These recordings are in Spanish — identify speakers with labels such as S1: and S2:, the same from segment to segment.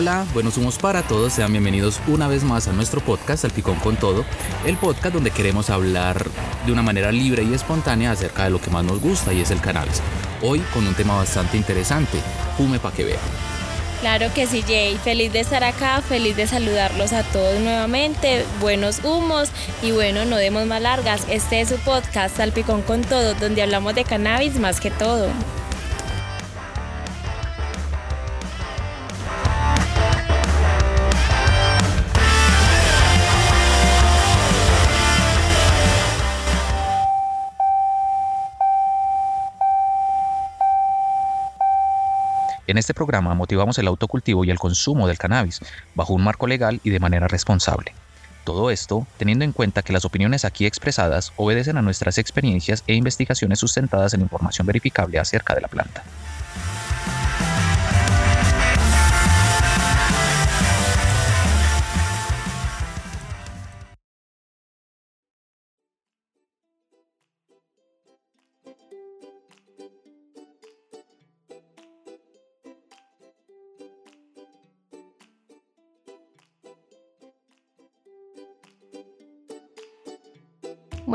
S1: Hola, buenos humos para todos, sean bienvenidos una vez más a nuestro podcast Salpicón con Todo, el podcast donde queremos hablar de una manera libre y espontánea acerca de lo que más nos gusta y es el cannabis. Hoy con un tema bastante interesante, fume para que vean.
S2: Claro que sí, Jay. Feliz de estar acá, feliz de saludarlos a todos nuevamente. Buenos humos y bueno, no demos más largas. Este es su podcast Salpicón con Todo, donde hablamos de cannabis más que todo.
S1: En este programa motivamos el autocultivo y el consumo del cannabis bajo un marco legal y de manera responsable. Todo esto teniendo en cuenta que las opiniones aquí expresadas obedecen a nuestras experiencias e investigaciones sustentadas en información verificable acerca de la planta.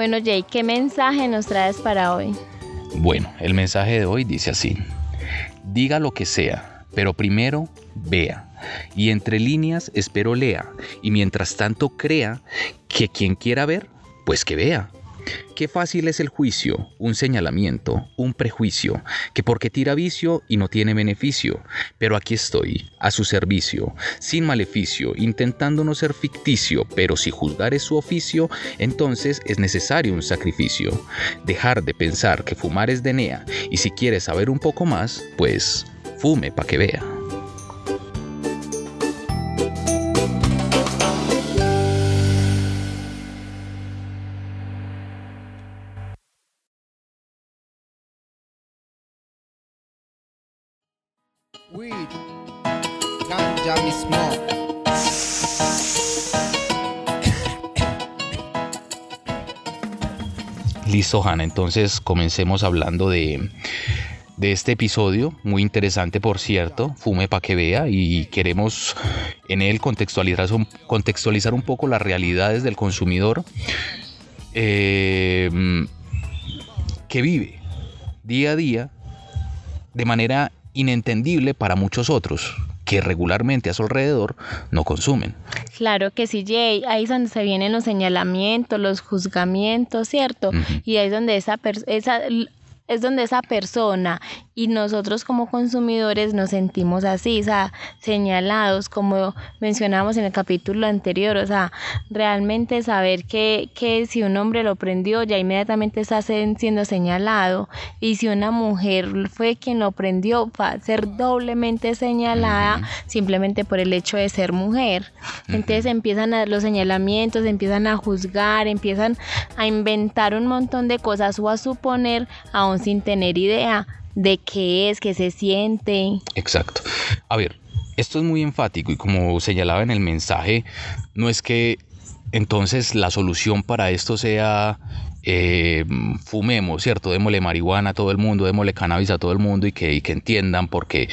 S2: Bueno, Jay, ¿qué mensaje nos traes para hoy?
S1: Bueno, el mensaje de hoy dice así. Diga lo que sea, pero primero vea. Y entre líneas espero lea. Y mientras tanto crea que quien quiera ver, pues que vea. Qué fácil es el juicio, un señalamiento, un prejuicio, que porque tira vicio y no tiene beneficio, pero aquí estoy, a su servicio, sin maleficio, intentando no ser ficticio, pero si juzgar es su oficio, entonces es necesario un sacrificio. Dejar de pensar que fumar es de Nea, y si quiere saber un poco más, pues fume pa' que vea.
S3: Weed, ganja me smoke.
S1: Listo, Hanna. Entonces comencemos hablando de, de este episodio, muy interesante por cierto, Fume para que vea, y queremos en él contextualizar, contextualizar un poco las realidades del consumidor eh, que vive día a día de manera inentendible para muchos otros que regularmente a su alrededor no consumen.
S2: Claro que sí, Jay. Ahí es donde se vienen los señalamientos, los juzgamientos, ¿cierto? Y ahí es donde esa, esa es donde esa persona y nosotros como consumidores nos sentimos así, o sea, señalados, como mencionamos en el capítulo anterior, o sea, realmente saber que, que si un hombre lo prendió, ya inmediatamente está siendo señalado, y si una mujer fue quien lo prendió, va a ser doblemente señalada simplemente por el hecho de ser mujer. Entonces empiezan a, los señalamientos, empiezan a juzgar, empiezan a inventar un montón de cosas o a suponer, sin tener idea de qué es, qué se siente.
S1: Exacto. A ver, esto es muy enfático y como señalaba en el mensaje, no es que entonces la solución para esto sea eh, fumemos, ¿cierto? Démosle marihuana a todo el mundo, démosle cannabis a todo el mundo y que, y que entiendan porque,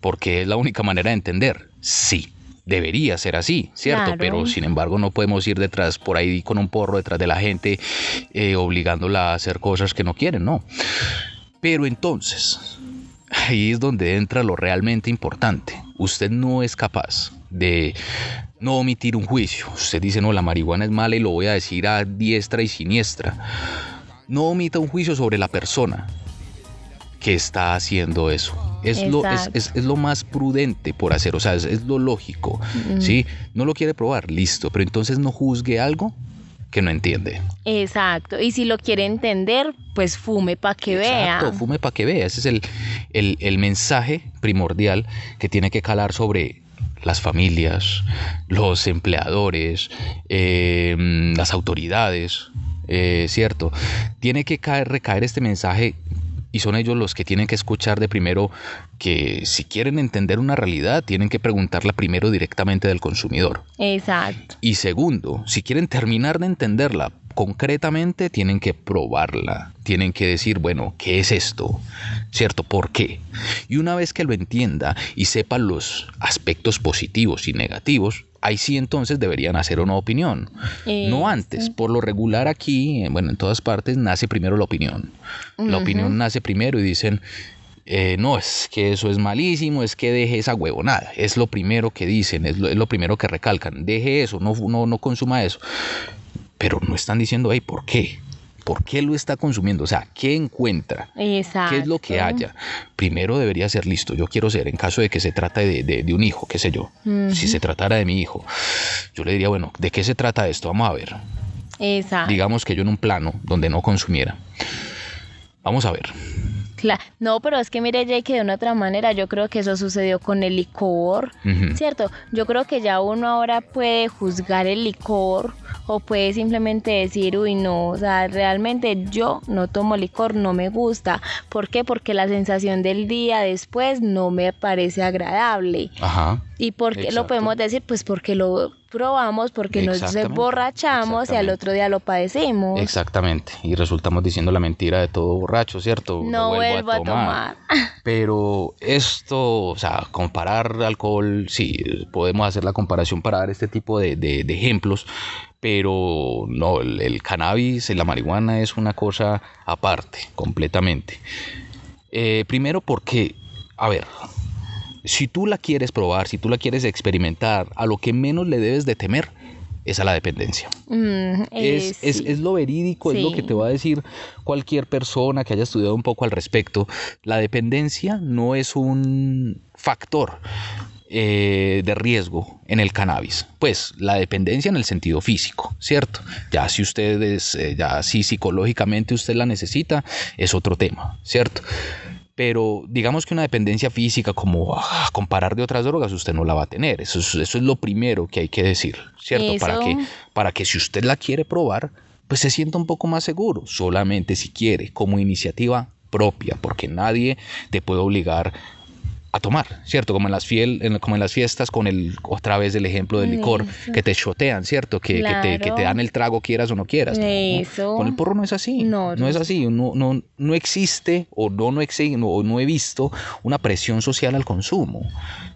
S1: porque es la única manera de entender. Sí. Debería ser así, ¿cierto?
S2: Claro.
S1: Pero sin embargo no podemos ir detrás por ahí con un porro detrás de la gente eh, obligándola a hacer cosas que no quieren, no. Pero entonces, ahí es donde entra lo realmente importante. Usted no es capaz de no omitir un juicio. Usted dice, no, la marihuana es mala y lo voy a decir a diestra y siniestra. No omita un juicio sobre la persona que está haciendo eso. Es lo, es, es- es lo más prudente por hacer, o sea, es, es lo lógico.
S2: Mm.
S1: ¿sí? No lo quiere probar, listo, pero entonces no juzgue algo que no entiende.
S2: Exacto. Y si lo quiere entender, pues fume para que vea.
S1: Exacto, fume para que vea. Ese es el, el- el mensaje primordial que tiene que calar sobre las familias, los empleadores, eh, las autoridades, eh, ¿cierto? Tiene que caer, recaer este mensaje y son ellos los que tienen que escuchar de primero que si quieren entender una realidad, tienen que preguntarla primero directamente del consumidor.
S2: Exacto.
S1: Y segundo, si quieren terminar de entenderla concretamente tienen que probarla, tienen que decir, bueno, ¿qué es esto? ¿Cierto? ¿Por qué? Y una vez que lo entienda y sepa los aspectos positivos y negativos, ahí sí entonces deberían hacer una opinión. No antes, por lo regular aquí, eh, bueno, en todas partes nace primero la opinión. La opinión nace primero y dicen, eh, no, es que eso es malísimo, es que deje esa huevonada. Es lo primero que dicen, es lo, es lo primero que recalcan. Deje eso, no, no, no consuma eso. Pero no están diciendo, hey, ¿por qué? ¿Por qué lo está consumiendo? O sea, ¿qué encuentra?
S2: Exacto.
S1: ¿Qué es lo que haya? Primero debería ser listo. Yo quiero ser, en caso de que se trata de, de- de un hijo, qué sé yo. Si se tratara de mi hijo, yo le diría, bueno, ¿de qué se trata esto? Vamos a ver.
S2: Exacto.
S1: Digamos que yo en un plano donde no consumiera. Vamos a ver.
S2: No, pero es que mire, Jay, que de una otra manera yo creo que eso sucedió con el licor. ¿cierto? Yo creo que ya uno ahora puede juzgar el licor o puede simplemente decir, uy, no, o sea, realmente yo no tomo licor, no me gusta. ¿Por qué? Porque la sensación del día después no me parece agradable.
S1: Ajá.
S2: ¿Y por qué lo podemos decir? Pues porque lo probamos, porque nos emborrachamos y al otro día lo padecimos.
S1: Exactamente. Y resultamos diciendo la mentira de todo borracho, ¿cierto?
S2: No vuelvo a tomar.
S1: Pero esto, o sea, comparar alcohol, sí, podemos hacer la comparación para dar este tipo de, de- de ejemplos, pero no, el, el cannabis, la marihuana es una cosa aparte, completamente. Eh, primero porque, a ver, si tú la quieres probar, si tú la quieres experimentar, a lo que menos le debes de temer es a la dependencia.
S2: Mm, eh,
S1: Es, es-
S2: sí.
S1: es lo verídico, es lo que te va a decir cualquier persona que haya estudiado un poco al respecto. La dependencia no es un factor eh, de riesgo en el cannabis. Pues la dependencia en el sentido físico, ¿cierto? Ya si ustedes, eh, ya si psicológicamente usted la necesita, es otro tema, ¿cierto? Pero digamos que una dependencia física como ah, comparar de otras drogas usted no la va a tener. Eso es, eso es lo primero que hay que decir, ¿cierto? Para que, para que si usted la quiere probar, pues se sienta un poco más seguro, solamente si quiere, como iniciativa propia, porque nadie te puede obligar a tomar, ¿cierto? Como en las, fiel, en- como en las fiestas con el, otra vez el ejemplo del licor,
S2: Eso.
S1: que te chotean, ¿cierto? Que, que te, que te dan el trago quieras o no quieras. ¿no?
S2: Eso.
S1: Con el porro no es así.
S2: No,
S1: No, es así. No, no, no existe o no, no, no, no he visto una presión social al consumo.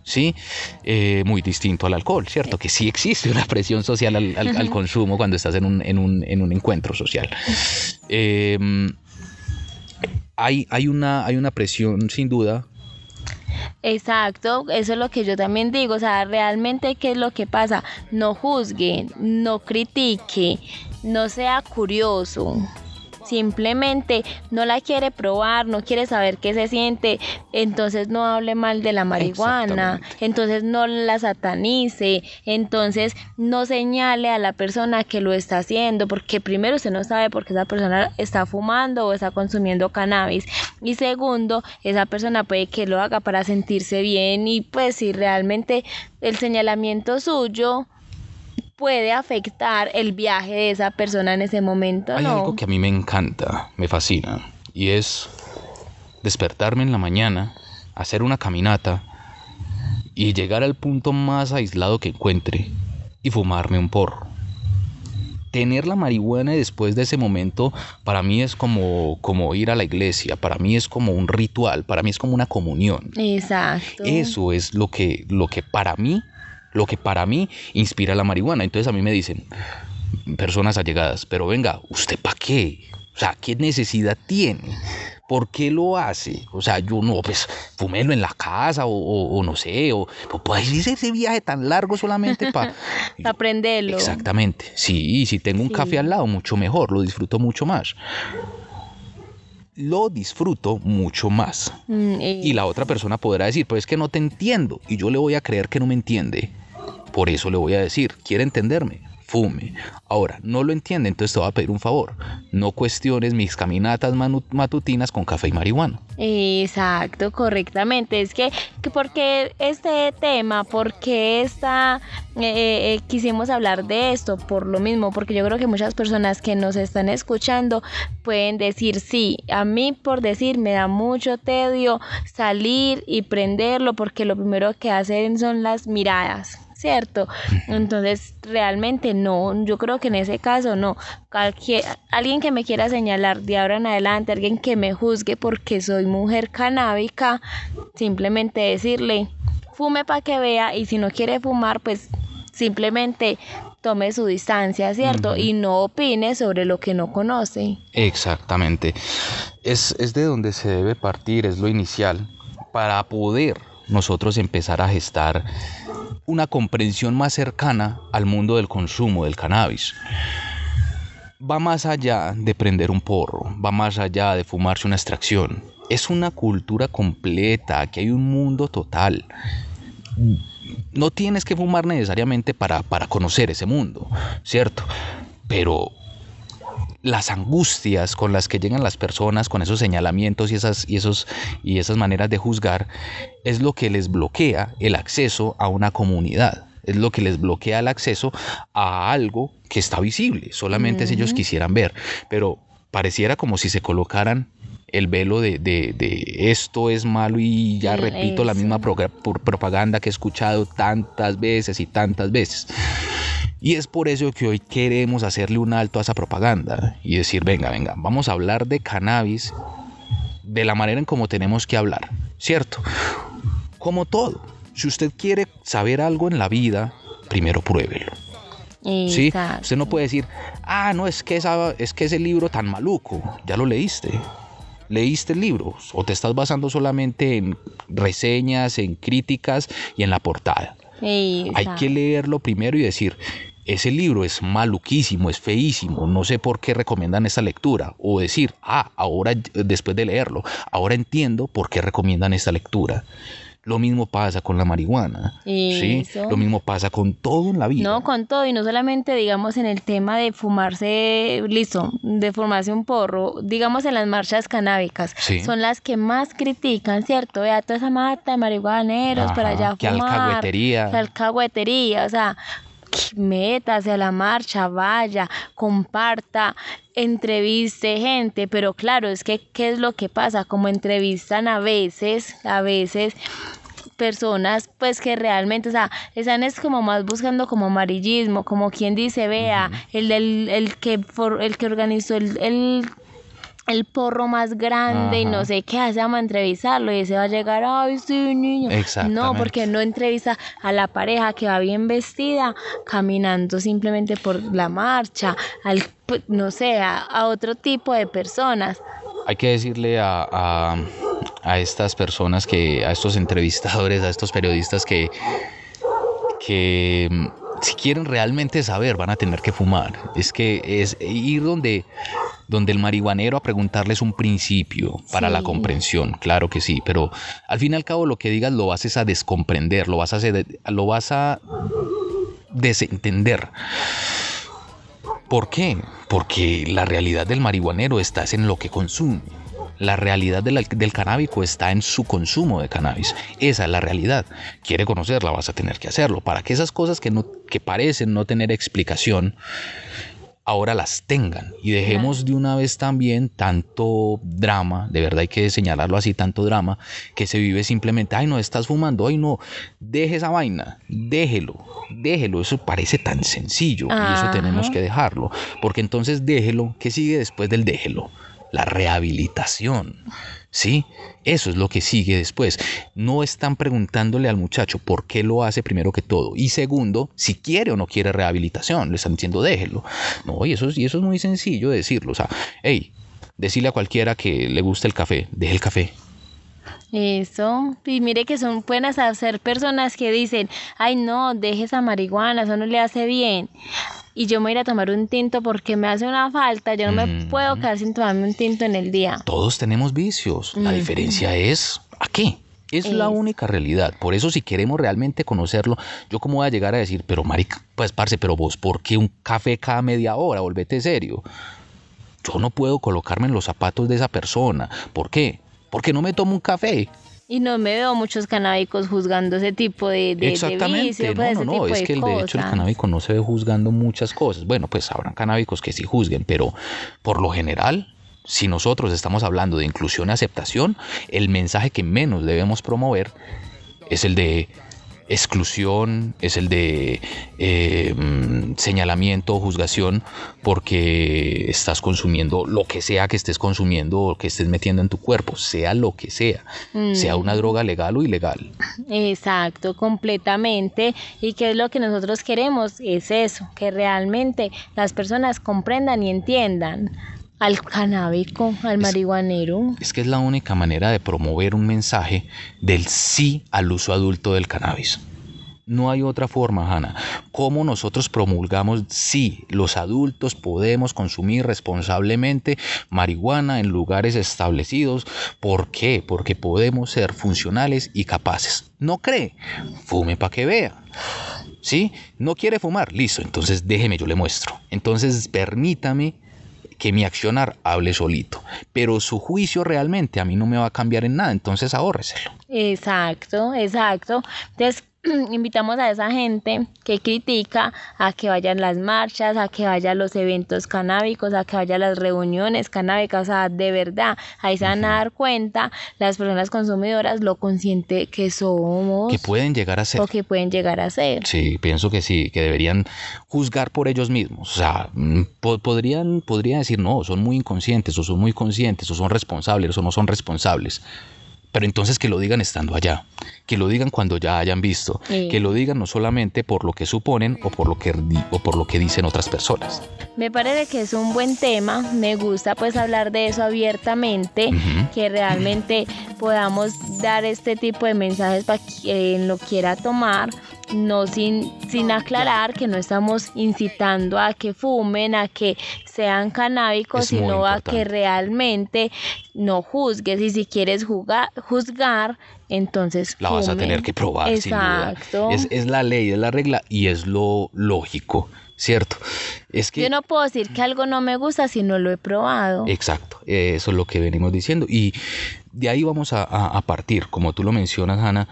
S1: ¿Sí? Eh, muy distinto al alcohol, ¿cierto? Que sí existe una presión social al, al- al consumo cuando estás en un, en un, en un encuentro social. Eh, hay, hay, una, hay una presión sin duda
S2: Exacto, eso es lo que yo también digo, o sea, realmente qué es lo que pasa, no juzgue, no critique, no sea curioso. Simplemente no la quiere probar, no quiere saber qué se siente, entonces no hable mal de la marihuana, entonces no la satanice, entonces no señale a la persona que lo está haciendo, porque primero usted no sabe por qué esa persona está fumando o está consumiendo cannabis, y segundo, esa persona puede que lo haga para sentirse bien y pues si realmente el señalamiento suyo puede afectar el viaje de esa persona en ese momento,
S1: Hay
S2: ¿no?
S1: algo que a mí me encanta, me fascina, y es despertarme en la mañana, hacer una caminata y llegar al punto más aislado que encuentre y fumarme un porro. Tener la marihuana después de ese momento para mí es como, como ir a la iglesia, para mí es como un ritual, para mí es como una comunión.
S2: Exacto.
S1: Eso es lo que, lo que para mí, lo que para mí inspira la marihuana. Entonces a mí me dicen, personas allegadas, pero venga, ¿usted para qué? O sea, ¿qué necesidad tiene? ¿Por qué lo hace? O sea, yo no, pues, fumelo en la casa o, o- o no sé, o puede irse ese viaje tan largo solamente para...
S2: Aprenderlo.
S1: Exactamente, sí, y si tengo un
S2: Sí.
S1: café al lado, mucho mejor, lo disfruto mucho más. Lo disfruto mucho más.
S2: Mm, eh,
S1: Y la otra persona podrá decir, pues es que no te entiendo. Y yo le voy a creer que no me entiende. Por eso le voy a decir, ¿quiere entenderme? Fume. Ahora, no lo entiende, entonces te voy a pedir un favor. No cuestiones mis caminatas matutinas con café y marihuana.
S2: Exacto, correctamente. Es que, que porque este tema, porque esta, eh, eh, quisimos hablar de esto, por lo mismo, porque yo creo que muchas personas que nos están escuchando pueden decir, sí, a mí por decir me da mucho tedio salir y prenderlo, porque lo primero que hacen son las miradas. ¿Cierto? Entonces, realmente no, yo creo que en ese caso no. Cualquier, alguien que me quiera señalar de ahora en adelante, alguien que me juzgue porque soy mujer canábica, simplemente decirle, fume para que vea y si no quiere fumar, pues simplemente tome su distancia, ¿cierto? Y no opine sobre lo que no conoce.
S1: Exactamente. Es, es de donde se debe partir, es lo inicial, para poder nosotros empezar a gestar una comprensión más cercana al mundo del consumo del cannabis. Va más allá de prender un porro, va más allá de fumarse una extracción. Es una cultura completa, aquí hay un mundo total no tienes que fumar necesariamente para, para conocer ese mundo, ¿cierto? Pero las angustias con las que llegan las personas, con esos señalamientos y esas, y, esos, y esas maneras de juzgar, es lo que les bloquea el acceso a una comunidad. Es lo que les bloquea el acceso a algo que está visible, solamente si ellos quisieran ver. Pero pareciera como si se colocaran el velo de, esto es malo y ya repito la misma propaganda que he escuchado tantas veces y tantas veces. Y es por eso que hoy queremos hacerle un alto a esa propaganda y decir, venga, venga, vamos a hablar de cannabis de la manera en como tenemos que hablar, ¿cierto? Como todo, si usted quiere saber algo en la vida, primero pruébelo. ¿Sí? Usted no puede decir, ah, no, es que, esa, es que ese libro tan maluco, ya lo leíste leíste el libro o te estás basando solamente en reseñas, en críticas y en la portada. Hay que leerlo primero y decir, ese libro es maluquísimo, es feísimo, no sé por qué recomiendan esta lectura. O decir, ah, ahora después de leerlo, ahora entiendo por qué recomiendan esta lectura. Lo mismo pasa con la marihuana, ¿sí? Lo mismo pasa con todo en la vida.
S2: No, con todo, y no solamente, digamos, en el tema de fumarse, listo, de fumarse un porro, digamos en las marchas canábicas, son las que más critican, ¿cierto? Vea toda esa mata de marihuaneros para allá
S1: que fumar. alcahuetería.
S2: Que alcahuetería, o sea, métase a la marcha, vaya, comparta, entreviste gente, pero claro, es que, ¿qué es lo que pasa? Como entrevistan a veces, a veces personas pues que realmente, o sea, están es como más buscando como amarillismo, como quien dice, vea, el, del, el, que, el que organizó el, el el porro más grande y no sé qué hace, a entrevistarlo y se va a llegar, ay, sí, niño. No, porque no entrevista a la pareja que va bien vestida, caminando simplemente por la marcha, al, pues, no sé, a, otro tipo de personas.
S1: Hay que decirle a, a, a, estas personas que, a estos entrevistadores, a estos periodistas que, que si quieren realmente saber van a tener que fumar. Es que es ir donde donde el marihuanero a preguntarles un principio para la comprensión, claro que sí, pero al fin y al cabo lo que digas lo vas a descomprender, lo vas a, lo vas a desentender. ¿Por qué? Porque la realidad del marihuanero está en lo que consume. La realidad del, del canábico está en su consumo de cannabis. Esa es la realidad. Quiere conocerla, vas a tener que hacerlo. Para que esas cosas que, no, que parecen no tener explicación, ahora las tengan y dejemos de una vez también tanto drama, de verdad hay que señalarlo así, tanto drama que se vive simplemente, ay no, estás fumando, ay no, deje esa vaina, déjelo, déjelo, eso parece tan sencillo y eso tenemos que dejarlo, porque entonces déjelo, ¿qué sigue después del déjelo? La rehabilitación. ¿Sí? Eso es lo que sigue después. No están preguntándole al muchacho por qué lo hace primero que todo. Y segundo, si quiere o no quiere rehabilitación. Le están diciendo déjelo. No, y eso, y eso es muy sencillo de decirlo. O sea, hey, decirle a cualquiera que le gusta el café, deje el café.
S2: Eso, y mire que son buenas hacer personas que dicen, ay no, deje esa marihuana, eso no le hace bien y yo me voy a ir a tomar un tinto porque me hace una falta, yo no me puedo quedar sin tomarme un tinto en el día.
S1: Todos tenemos vicios, la diferencia es ¿a qué? Es, la única realidad. Por eso, si queremos realmente conocerlo, yo cómo voy a llegar a decir, pero marica, pues parce, pero vos, ¿por qué un café cada media hora? Volvete serio. Yo no puedo colocarme en los zapatos de esa persona. ¿Por qué? Porque no me tomo un café.
S2: Y no me veo muchos canábicos juzgando ese tipo de, de
S1: Exactamente,
S2: pues,
S1: no, no, no, es que el derecho del canábico no se ve juzgando muchas cosas. Bueno, pues habrán canábicos que sí juzguen, pero por lo general, si nosotros estamos hablando de inclusión y aceptación, el mensaje que menos debemos promover es el de exclusión, es el de eh, mm, señalamiento o juzgación porque estás consumiendo lo que sea que estés consumiendo o que estés metiendo en tu cuerpo, sea lo que sea, sea una droga legal o ilegal.
S2: Exacto, completamente. ¿Y qué es lo que nosotros queremos? Es eso, que realmente las personas comprendan y entiendan al canábico, al marihuanero.
S1: Es que es la única manera de promover un mensaje del sí al uso adulto del cannabis. No hay otra forma, Hanna. ¿Cómo nosotros promulgamos sí, los adultos podemos consumir responsablemente marihuana en lugares establecidos? ¿Por qué? Porque podemos ser funcionales y capaces. ¿No cree? Fume para que vea. ¿Sí? ¿No quiere fumar? Listo, entonces déjeme, yo le muestro. Entonces permítame que mi accionar hable solito. Pero su juicio realmente a mí no me va a cambiar en nada, entonces ahórreselo.
S2: Exacto, exacto. Entonces, invitamos a esa gente que critica a que vayan las marchas, a que vayan los eventos canábicos, a que vayan las reuniones canábicas, o sea, de verdad, ahí se van a dar cuenta las personas consumidoras lo consciente que somos.
S1: Que pueden llegar a ser.
S2: O que pueden llegar a ser.
S1: Sí, pienso que sí, que deberían juzgar por ellos mismos. O sea, mm, podrían, podrían decir, no, son muy inconscientes, o son muy conscientes, o son responsables, o no son responsables pero entonces que lo digan estando allá, que lo digan cuando ya hayan visto, que lo digan no solamente por lo que suponen o por lo que, o por lo que dicen otras personas.
S2: Me parece que es un buen tema, me gusta pues hablar de eso abiertamente, que realmente podamos dar este tipo de mensajes para quien lo quiera tomar no sin, sin aclarar que no estamos incitando a que fumen, a que sean canábicos, sino a que realmente no juzgues. Y si quieres juzgar, entonces
S1: la vas a tener que probar. Exacto. Es, es la ley, es la regla y es lo lógico. ¿cierto? Es que...
S2: Yo no puedo decir que algo no me gusta si no lo he probado.
S1: Exacto, eso es lo que venimos diciendo. Y de ahí vamos a, a partir, como tú lo mencionas, Ana,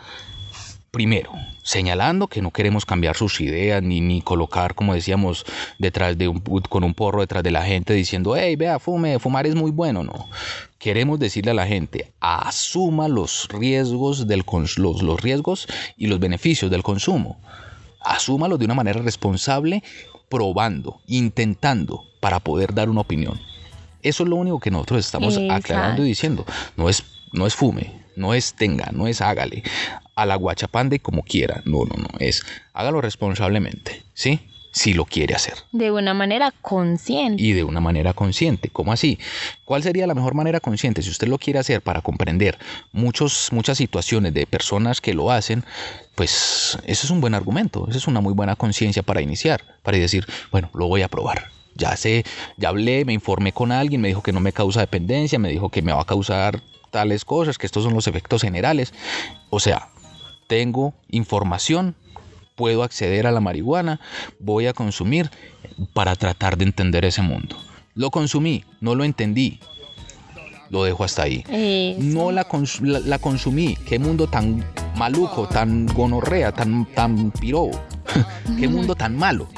S1: Primero, señalando que no queremos cambiar sus ideas ni, ni colocar, como decíamos, detrás de un con un porro detrás de la gente diciendo, hey, vea, fume, fumar es muy bueno. No. Queremos decirle a la gente, asuma los riesgos, del, los, los riesgos y los beneficios del consumo. Asúmalos de una manera responsable, probando, intentando para poder dar una opinión. Eso es lo único que nosotros estamos aclarando y diciendo. No es, no es fume, no es tenga, no es hágale a la guachapande como quiera. No, no, no. Es hágalo responsablemente, ¿sí? Si lo quiere hacer.
S2: De una manera consciente.
S1: Y de una manera consciente. ¿Cómo así? ¿Cuál sería la mejor manera consciente? Si usted lo quiere hacer para comprender muchos, muchas situaciones de personas que lo hacen, pues ese es un buen argumento. Esa es una muy buena conciencia para iniciar. Para decir, bueno, lo voy a probar ya sé, ya hablé, me informé con alguien, me dijo que no me causa dependencia, me dijo que me va a causar tales cosas, que estos son los efectos generales. O sea, tengo información, puedo acceder a la marihuana, voy a consumir para tratar de entender ese mundo. Lo consumí, no lo entendí, lo dejo hasta ahí. No la, la, consumí, qué mundo tan maluco, tan gonorrea, tan, tan piro, qué mundo tan malo.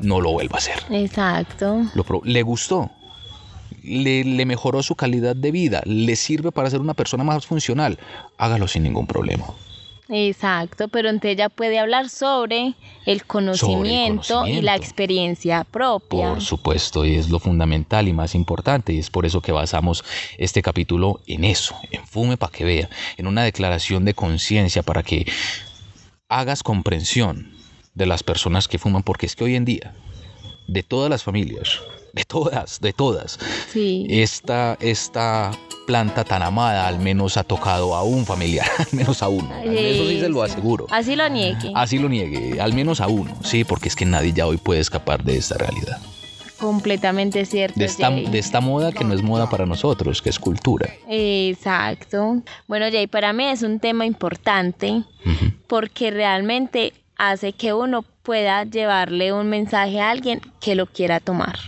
S1: No lo vuelvo a hacer.
S2: Exacto.
S1: le gustó, le, mejoró su calidad de vida, le sirve para ser una persona más funcional, hágalo sin ningún problema.
S2: Exacto, pero entonces ella puede hablar sobre el conocimiento, y la experiencia propia.
S1: Por supuesto, y es lo fundamental y más importante, y es por eso que basamos este capítulo en eso, en Fume para que vea, en una declaración de conciencia para que hagas comprensión de las personas que fuman, porque es que hoy en día, de todas las familias, de todas, de todas.
S2: Sí.
S1: Esta, esta planta tan amada al menos ha tocado a un familiar, al menos a uno. Eso sí se lo aseguro.
S2: Así lo niegue.
S1: Así lo niegue, al menos a uno, sí, porque es que nadie ya hoy puede escapar de esta realidad.
S2: Completamente cierto.
S1: De esta, de esta moda que no es moda para nosotros, que es cultura.
S2: Exacto. Bueno, Jay, para mí es un tema importante porque realmente hace que uno pueda llevarle un mensaje a alguien que lo quiera tomar.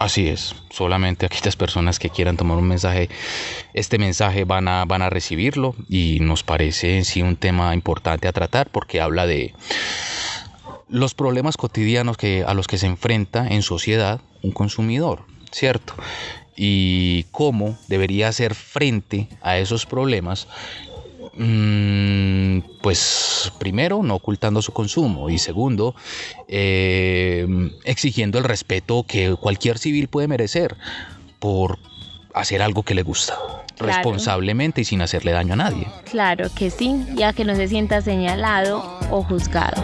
S1: Así es, solamente aquellas personas que quieran tomar un mensaje, este mensaje van a, van a recibirlo y nos parece en sí un tema importante a tratar porque habla de los problemas cotidianos que, a los que se enfrenta en sociedad un consumidor, ¿cierto? Y cómo debería hacer frente a esos problemas pues primero, no ocultando su consumo y segundo, eh, exigiendo el respeto que cualquier civil puede merecer por hacer algo que le gusta,
S2: Claro.
S1: responsablemente y sin hacerle daño a nadie.
S2: Claro que sí, ya que no se sienta señalado o juzgado.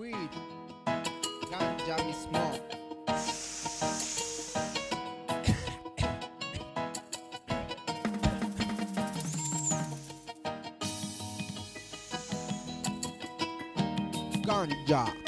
S3: Weed, ganja me smoke. Ganja.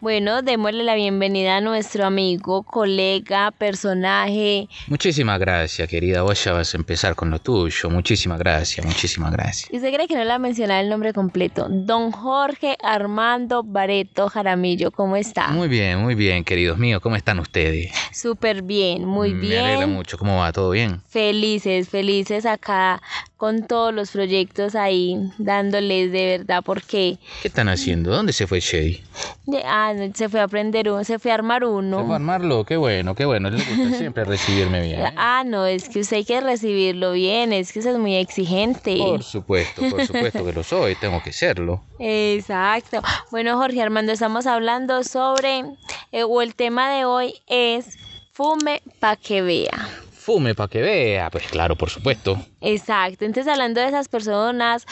S2: Bueno, démosle la bienvenida a nuestro amigo, colega, personaje.
S1: Muchísimas gracias, querida. Vos ya vas a empezar con lo tuyo. Muchísimas gracias, muchísimas gracias.
S2: Y se cree que no le ha mencionado el nombre completo. Don Jorge Armando Bareto Jaramillo, ¿cómo está?
S1: Muy bien, muy bien, queridos míos. ¿Cómo están ustedes?
S2: Súper bien, muy
S1: Me alegra
S2: bien.
S1: mucho. ¿Cómo va? ¿Todo bien?
S2: Felices, felices acá con todos los proyectos ahí, dándoles de verdad, porque
S1: ¿Qué están haciendo? ¿Dónde se fue Shay?
S2: ah, se fue a aprender uno, se fue a armar uno.
S1: ¿Se fue a armarlo? Qué bueno, qué bueno. Le gusta siempre recibirme bien. ¿eh?
S2: Ah, no, es que usted hay que recibirlo bien, es que usted es muy exigente.
S1: Por supuesto, por supuesto que lo soy. Tengo que serlo.
S2: Exacto. Bueno, Jorge Armando, estamos hablando sobre, eh, o el tema de hoy es fume pa' que vea.
S1: Fume para que vea. Pues claro, por supuesto.
S2: Exacto. Entonces, hablando de esas personas,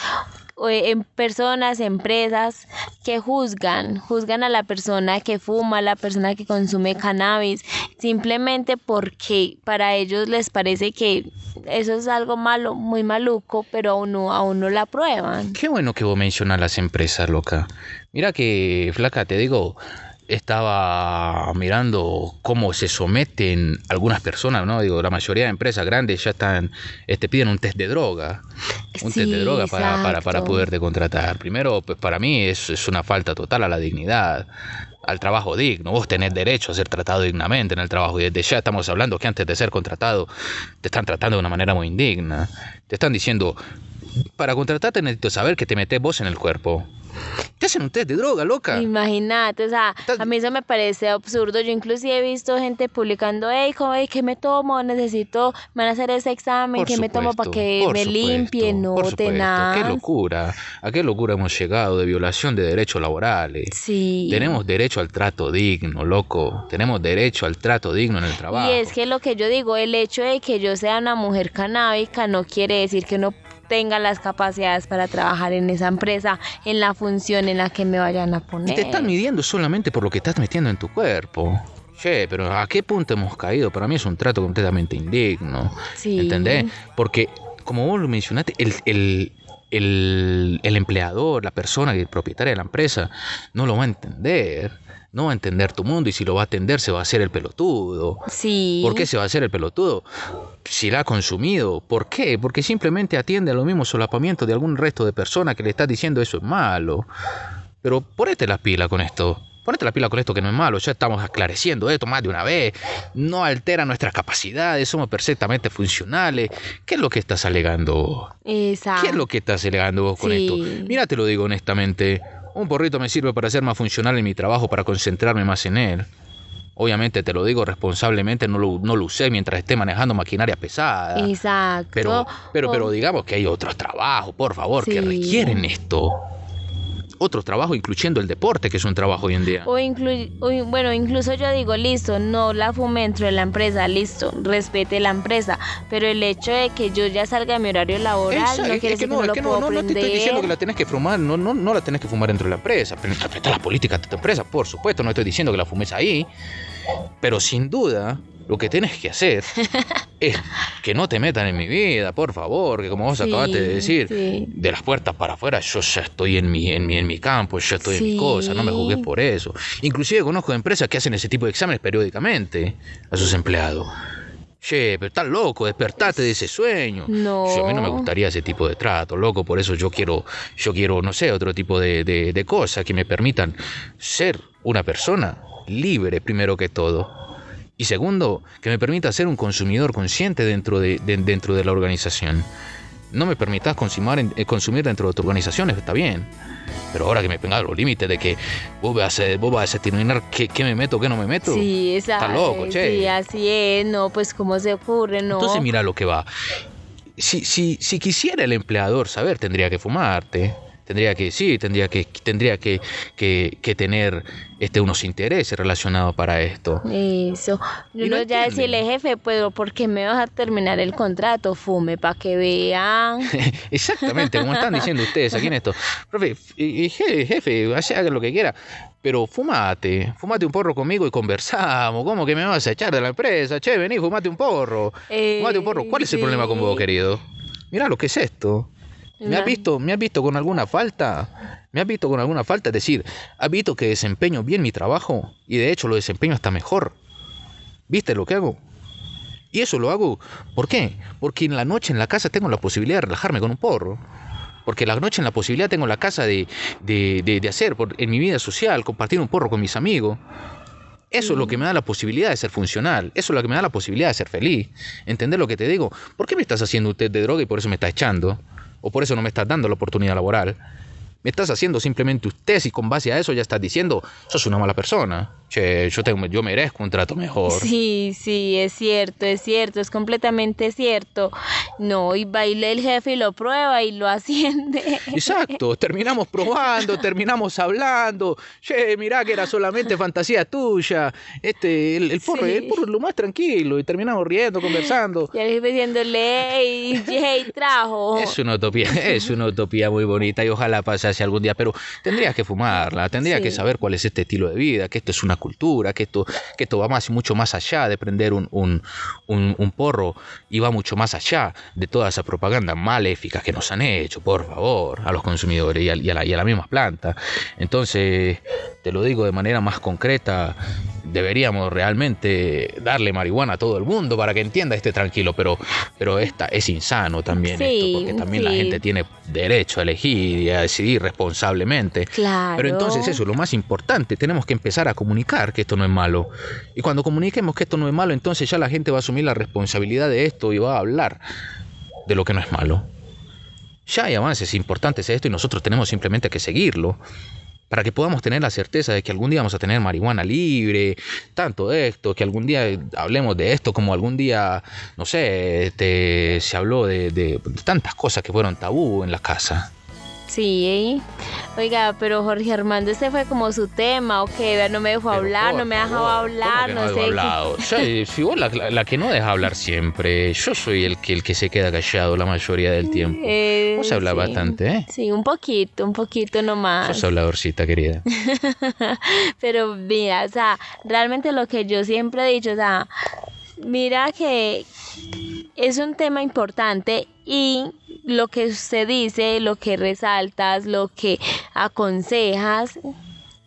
S2: eh, em- personas, empresas que juzgan, juzgan a la persona que fuma, a la persona que consume cannabis, simplemente porque para ellos les parece que eso es algo malo, muy maluco, pero aún no, aún no la prueban.
S1: Qué bueno que vos mencionas las empresas, loca. Mira que, flaca, te digo, estaba mirando cómo se someten algunas personas, ¿no? Digo, la mayoría de empresas grandes ya están, este, piden un test de droga. Un test de droga para, para, para poderte contratar. Primero, pues para mí es, es una falta total a la dignidad, al trabajo digno. Vos tenés derecho a ser tratado dignamente en el trabajo. Y desde ya estamos hablando que antes de ser contratado te están tratando de una manera muy indigna. Te están diciendo, para contratarte necesito saber que te metes vos en el cuerpo. Te hacen un test de droga, loca.
S2: Imagínate, o sea, a mí eso me parece absurdo. Yo inclusive he visto gente publicando, hey, ¿cómo, hey, ¿qué me tomo? Necesito, me van a hacer ese examen,
S1: Por
S2: ¿qué me tomo para que me
S1: supuesto,
S2: limpie? No, tenaz.
S1: Qué locura. A qué locura hemos llegado de violación de derechos laborales.
S2: Sí.
S1: Tenemos derecho al trato digno, loco. Tenemos derecho al trato digno en el trabajo.
S2: Y es que lo que yo digo, el hecho de que yo sea una mujer canábica no quiere decir que no tenga las capacidades para trabajar en esa empresa, en la función en la que me vayan a
S1: Y
S2: poner.
S1: te están midiendo solamente por lo que estás metiendo en tu cuerpo. Che, pero ¿a qué punto hemos caído? Para mí es un trato completamente indigno.
S2: Sí.
S1: ¿Entendés? Porque, como vos lo mencionaste, el, el, el, el empleador, la persona, el propietario de la empresa, no lo va a entender. No va a entender tu mundo y si lo va a atender se va a hacer el pelotudo.
S2: Sí.
S1: ¿Por qué se va a hacer el pelotudo? Si la ha consumido. ¿Por qué? Porque simplemente atiende a los mismos solapamientos de algún resto de personas que le está diciendo eso es malo. Pero ponete las pilas con esto. Ponete la pila con esto que no es malo. Ya estamos aclareciendo esto más de una vez. No altera nuestras capacidades. Somos perfectamente funcionales. ¿Qué es lo que estás alegando?
S2: Exacto.
S1: ¿Qué es lo que estás alegando vos con
S2: Sí.
S1: esto? Mira, te lo digo honestamente. Un porrito me sirve para ser más funcional en mi trabajo, para concentrarme más en él. Obviamente te lo digo responsablemente, no lo, no lo usé mientras esté manejando maquinaria pesada.
S2: Exacto.
S1: Pero, pero,
S2: O-
S1: pero digamos que hay otros trabajos, por favor, que requieren esto. Otros trabajos, incluyendo el deporte, que es un trabajo hoy en día.
S2: O, inclu- o bueno, incluso yo digo, listo, no la fume dentro de la empresa, listo, respete la empresa, pero el hecho de que yo ya salga de mi horario laboral
S1: Esa-
S2: no
S1: es-
S2: quiere
S1: es que
S2: decir que
S1: no,
S2: no,
S1: es
S2: lo
S1: que
S2: puedo
S1: no, no, no te estoy
S2: prender.
S1: diciendo que la tenés que fumar, no, no, no la tenés que fumar dentro de la empresa. Pero respeta las políticas de tu empresa, por supuesto, no estoy diciendo que la fumes ahí. Pero sin duda, lo que tienes que hacer es que no te metan en mi vida, por favor, que como vos
S2: Sí,
S1: acabaste de decir,
S2: sí.
S1: de las puertas para afuera, yo ya estoy en mi, en mi, en mi campo, ya estoy en mi cosa, no me juzgues por eso. Inclusive conozco empresas que hacen ese tipo de exámenes periódicamente a sus empleados. Che, pero estás loco, despertate de ese sueño.
S2: No.
S1: Sí, a mí no me gustaría ese tipo de trato, loco, por eso yo quiero, yo quiero, no sé, otro tipo de, de, de cosas que me permitan ser una persona libre primero que todo. Y segundo, que me permita ser un consumidor consciente dentro de, de- dentro de la organización. No me permitas consumir, eh, consumir dentro de tu organización, está bien. Pero ahora que me pongas los límites de que vos vas a, vos vas a determinar qué, qué me meto, qué no me meto.
S2: Sí, exacto.
S1: Está loco, che.
S2: Sí, así es, no, pues cómo se ocurre, no.
S1: Entonces mira lo que va. Si, si, si quisiera el empleador saber, tendría que fumarte. Tendría que, sí, tendría que, tendría que, que, que tener este, unos intereses relacionados para esto.
S2: Eso.
S1: Y
S2: Uno
S1: no
S2: ya decirle, jefe, pero ¿por qué me vas a terminar el contrato? Fume para que vean.
S1: Exactamente, como están diciendo ustedes aquí en esto. Profe, y- y je- jefe, haga lo que quiera, pero fumate, fumate un porro conmigo y conversamos. ¿Cómo que me vas a echar de la empresa? Che, vení, fumate un porro.
S2: Eh,
S1: Fumate un porro. ¿Cuál es el
S2: sí.
S1: problema con vos, querido? Mira lo que es esto. ¿Me has visto, me has visto con alguna falta? ¿Me has visto con alguna falta? Es decir, ¿has visto que desempeño bien mi trabajo? Y de hecho lo desempeño hasta mejor. ¿Viste lo que hago? Y eso lo hago, ¿por qué? Porque en la noche en la casa tengo la posibilidad de relajarme con un porro. Porque la noche en la posibilidad tengo la casa de, de, de- de hacer por- en mi vida social, compartir un porro con mis amigos. Eso es lo que me da la posibilidad de ser funcional. Eso es lo que me da la posibilidad de ser feliz. ¿Entender lo que te digo? ¿Por qué me estás haciendo un test de droga y por eso me estás echando? ¿O por eso no me estás dando la oportunidad laboral? Me estás haciendo simplemente un test y con base a eso ya estás diciendo, sos una mala persona. Che, yo, tengo, yo merezco un trato mejor.
S2: Sí, sí, es cierto, es cierto, es completamente cierto. No, y baila el jefe y lo prueba y lo asciende.
S1: Exacto, terminamos probando, terminamos hablando. Che, mirá que era solamente fantasía tuya. Este, el, el porro,
S2: Sí.
S1: el porro es lo más tranquilo y terminamos riendo, conversando.
S2: Y el jefe diciéndole, hey, Jay, trajo.
S1: Es una utopía, es una utopía muy bonita y ojalá pasase algún día, pero tendrías que fumarla, tendrías
S2: Sí.
S1: que saber cuál es este estilo de vida, que esto es una cultura, que esto, que esto va más, mucho más allá de prender un, un, un- porro y va mucho más allá de toda esa propaganda maléfica que nos han hecho, por favor, a los consumidores y a, y a la, y a la misma planta. Entonces, te lo digo de manera más concreta, deberíamos realmente darle marihuana a todo el mundo para que entienda este tranquilo, pero, pero esta es insano también
S2: Sí,
S1: esto, porque también la gente tiene derecho a elegir y a decidir responsablemente.
S2: Claro.
S1: Pero entonces eso, lo más importante, tenemos que empezar a comunicar que esto no es malo. Y cuando comuniquemos que esto no es malo, entonces ya la gente va a asumir la responsabilidad de esto y va a hablar de lo que no es malo. Ya hay avances importantes en esto y nosotros tenemos simplemente que seguirlo para que podamos tener la certeza de que algún día vamos a tener marihuana libre, tanto esto, que algún día hablemos de esto, como algún día, no sé, este, se habló de, de- de tantas cosas que fueron tabú en la casa.
S2: Sí. Oiga, pero Jorge Armando, este fue como su tema, ¿o? Vea, No me dejó
S1: Pero,
S2: hablar, no me ha dejado
S1: favor,
S2: hablar,
S1: ¿cómo que
S2: no, sé. qué-
S1: hablado? Ya, si vos la, la- la que no deja hablar siempre, yo soy el que, el que se queda callado la mayoría del tiempo.
S2: Eh,
S1: Vos hablas
S2: sí.
S1: bastante, ¿eh?
S2: Sí, un poquito, un poquito nomás.
S1: Sos habladorcita, querida.
S2: Pero mira, o sea, realmente lo que yo siempre he dicho, o sea, mira que es un tema importante y lo que usted dice, lo que resaltas, lo que aconsejas,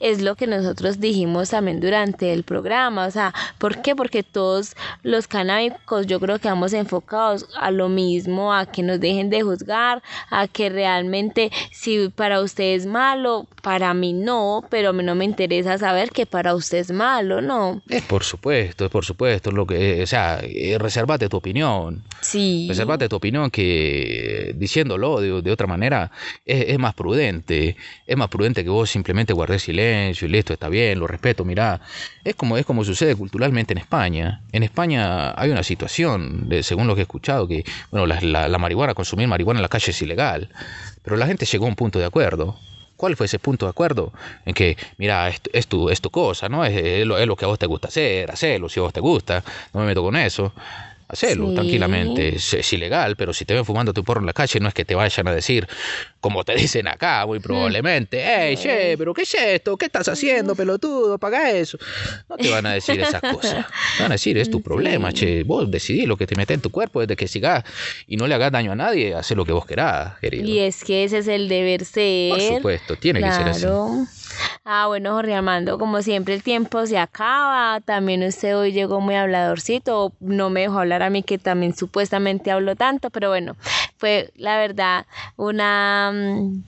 S2: es lo que nosotros dijimos también durante el programa. O sea, ¿por qué? Porque todos los canábicos yo creo que vamos enfocados a lo mismo, a que nos dejen de juzgar, a que realmente si para usted es malo, para mí no, pero a mí no me interesa saber que para usted es malo, ¿no?
S1: Es por supuesto, es por supuesto, lo que, o sea, eh, resérvate tu opinión.
S2: Sí.
S1: Resérvate tu opinión que diciéndolo de, de otra manera es, es más prudente. Es más prudente que vos simplemente guardes silencio y listo, está bien, lo respeto, mirá. Es como, es como sucede culturalmente en España. En España hay una situación, de- según lo que he escuchado, que bueno, la, la- marihuana, consumir marihuana en la calle es ilegal. Pero la gente llegó a un punto de acuerdo. ¿Cuál fue ese punto de acuerdo? En que, mira, es, es, tu, es tu cosa, ¿no? Es, es lo, es lo que a vos te gusta hacer, hacelo si a vos te gusta. No me meto con eso. Hacelo
S2: Sí.
S1: tranquilamente. Es, es ilegal, pero si te ven fumando tu porro en la calle, no es que te vayan a decir, como te dicen acá, muy probablemente, hey, che, pero ¿qué es esto? ¿Qué estás haciendo, pelotudo? Paga eso. No te van a decir esas cosas. Te van a decir, es tu problema, che. Vos decidís lo que te metes en tu cuerpo desde que sigas y no le hagas daño a nadie, haz lo que vos querás, querido.
S2: Y es que ese es el deber ser.
S1: Por supuesto, tiene que ser así.
S2: Ah, bueno, Jorge Armando, como siempre el tiempo se acaba. También usted hoy llegó muy habladorcito. No me dejó hablar a mí que también supuestamente hablo tanto, pero bueno, fue la verdad una mm,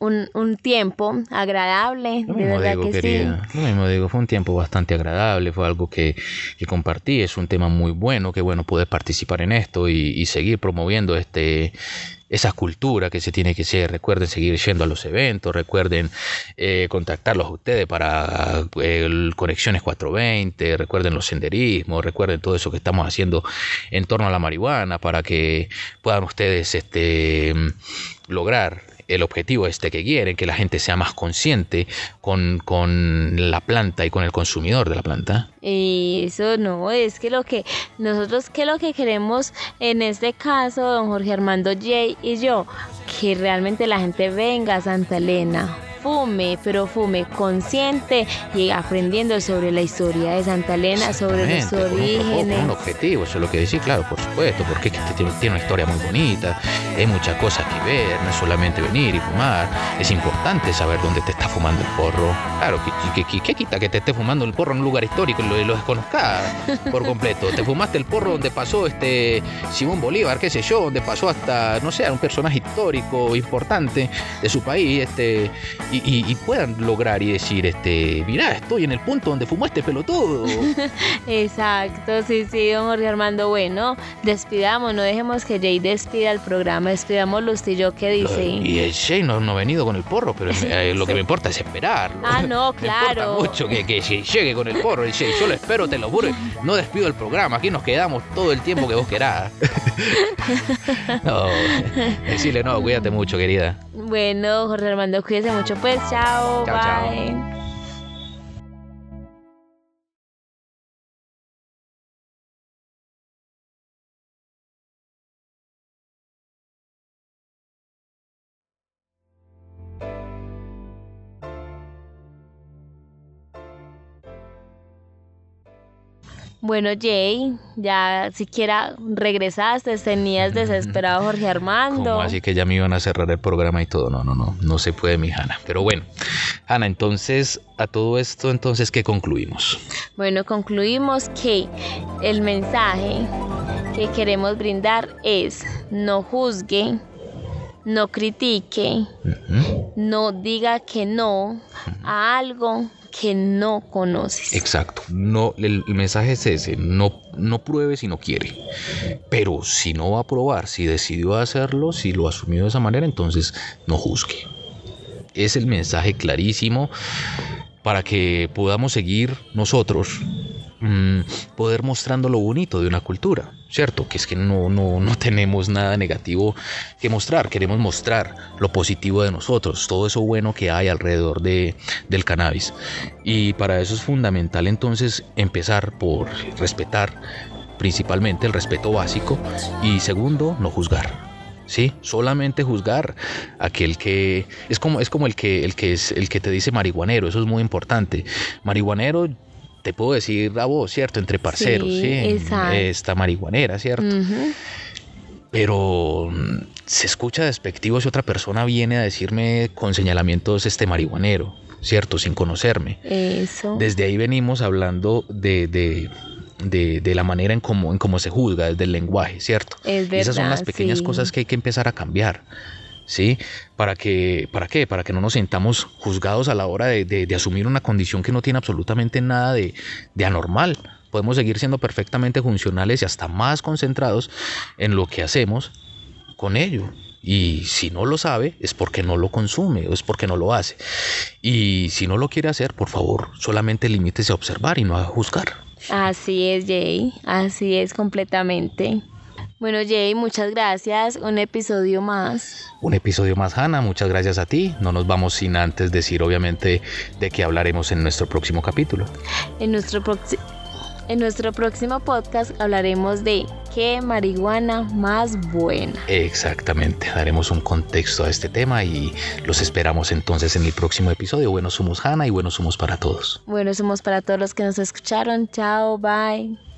S2: un, un tiempo agradable,
S1: Lo
S2: de
S1: mismo
S2: verdad
S1: digo,
S2: que
S1: querida. Lo mismo digo, fue un tiempo bastante agradable, fue algo que, que compartí, es un tema muy bueno, que bueno poder participar en esto y, y seguir promoviendo este esa cultura que se tiene que ser. Recuerden seguir yendo a los eventos, recuerden eh, contactarlos a ustedes para eh, Conexiones 420, recuerden los senderismos, recuerden todo eso que estamos haciendo en torno a la marihuana para que puedan ustedes este, lograr el objetivo este que quieren, que la gente sea más consciente con, con la planta y con el consumidor de la planta.
S2: Eso no, es que lo que nosotros, que lo que queremos en este caso, don Jorge Armando J y yo, que realmente la gente venga a Santa Elena, fume, pero fume consciente y aprendiendo sobre la historia de Santa Elena, sobre los
S1: Exactamente, con un- un,
S2: orígenes.
S1: objetivo, eso es lo que decía, claro, por supuesto, porque es que este tiene, tiene una historia muy bonita, hay muchas cosas que ver, no es solamente venir y fumar, es importante saber dónde te está fumando el porro. Claro, ¿qué, qué- qué- qué quita que te esté fumando el porro en un lugar histórico y lo, lo desconozcas por completo? Te fumaste el porro donde pasó este Simón Bolívar, qué sé yo, donde pasó hasta, no sé, un personaje histórico importante de su país, este, y, y- y puedan lograr y decir, este, mirá, estoy en el punto donde fumó este pelotudo.
S2: Exacto, sí, sí, don Jorge Armando. Bueno, despidamos, no dejemos que Jay despida el programa, despidámoslo usted y yo, ¿qué dice?
S1: Y el Jay no, no ha venido con el porro, pero eh, lo que me importa es esperarlo.
S2: Ah, no,
S1: Me importa
S2: claro.
S1: mucho que, que Jay llegue con el porro. El Jay, yo lo espero, te lo juro. No despido el programa. Aquí nos quedamos todo el tiempo que vos querás. no, decirle no, cuídate mucho, querida.
S2: Bueno, Jorge Armando, cuídese mucho, pues, chao,
S1: Chao, chao.
S2: Bueno, Jay, ya siquiera regresaste, tenías desesperado a Jorge Armando.
S1: ¿Cómo así que ya me iban a cerrar el programa y todo? No, no, no, no se puede, mi Hanna. Pero bueno, Hanna, entonces, a todo esto, entonces, ¿qué concluimos?
S2: Bueno, concluimos que el mensaje que queremos brindar es no juzgue, no critique, no diga que no a algo que no conoces.
S1: Exacto. No, el, el mensaje es ese. No, no pruebe si no quiere. Pero si no va a probar, si decidió hacerlo, si lo asumió de esa manera, entonces no juzgue. Es el mensaje clarísimo para que podamos seguir nosotros mm, poder mostrando lo bonito de una cultura, ¿cierto? Que es que no, no, no tenemos nada negativo que mostrar, queremos mostrar lo positivo de nosotros, todo eso bueno que hay alrededor de, del cannabis. Y para eso es fundamental entonces empezar por respetar principalmente el respeto básico y segundo, no juzgar. Sí, solamente juzgar aquel que es como es como el que el que es el que te dice marihuanero, eso es muy importante. Marihuanero te puedo decir a vos, ¿cierto? Entre parceros,
S2: Sí,
S1: sí.
S2: exacto.
S1: Esta marihuanera, ¿cierto? Pero mm, se escucha despectivo si otra persona viene a decirme con señalamientos este marihuanero. ¿cierto? Sin conocerme.
S2: Eso.
S1: Desde ahí venimos hablando de, de, de, de la manera en cómo, en cómo se juzga, desde el lenguaje, ¿cierto?
S2: Es
S1: Y esas son las
S2: verdad,
S1: pequeñas
S2: sí.
S1: cosas que hay que empezar a cambiar. ¿Sí? ¿Para, que, ¿Para qué? Para que no nos sintamos juzgados a la hora de, de- de asumir una condición que no tiene absolutamente nada de, de anormal. Podemos seguir siendo perfectamente funcionales y hasta más concentrados en lo que hacemos con ello. Y si no lo sabe, es porque no lo consume o es porque no lo hace. Y si no lo quiere hacer, por favor, solamente limítese a observar y no a juzgar.
S2: Así es, Jay. Así es completamente. Bueno, Jay, muchas gracias. Un episodio más.
S1: Un episodio más, Hanna. Muchas gracias a ti. No nos vamos sin antes decir, obviamente, de qué hablaremos en nuestro próximo capítulo.
S2: En nuestro, proxi- en nuestro próximo podcast hablaremos de qué marihuana más buena.
S1: Exactamente. Daremos un contexto a este tema y los esperamos entonces en el próximo episodio. Buenos somos, Hanna, y buenos somos para todos.
S2: Bueno, somos para todos los que nos escucharon. Chao, bye.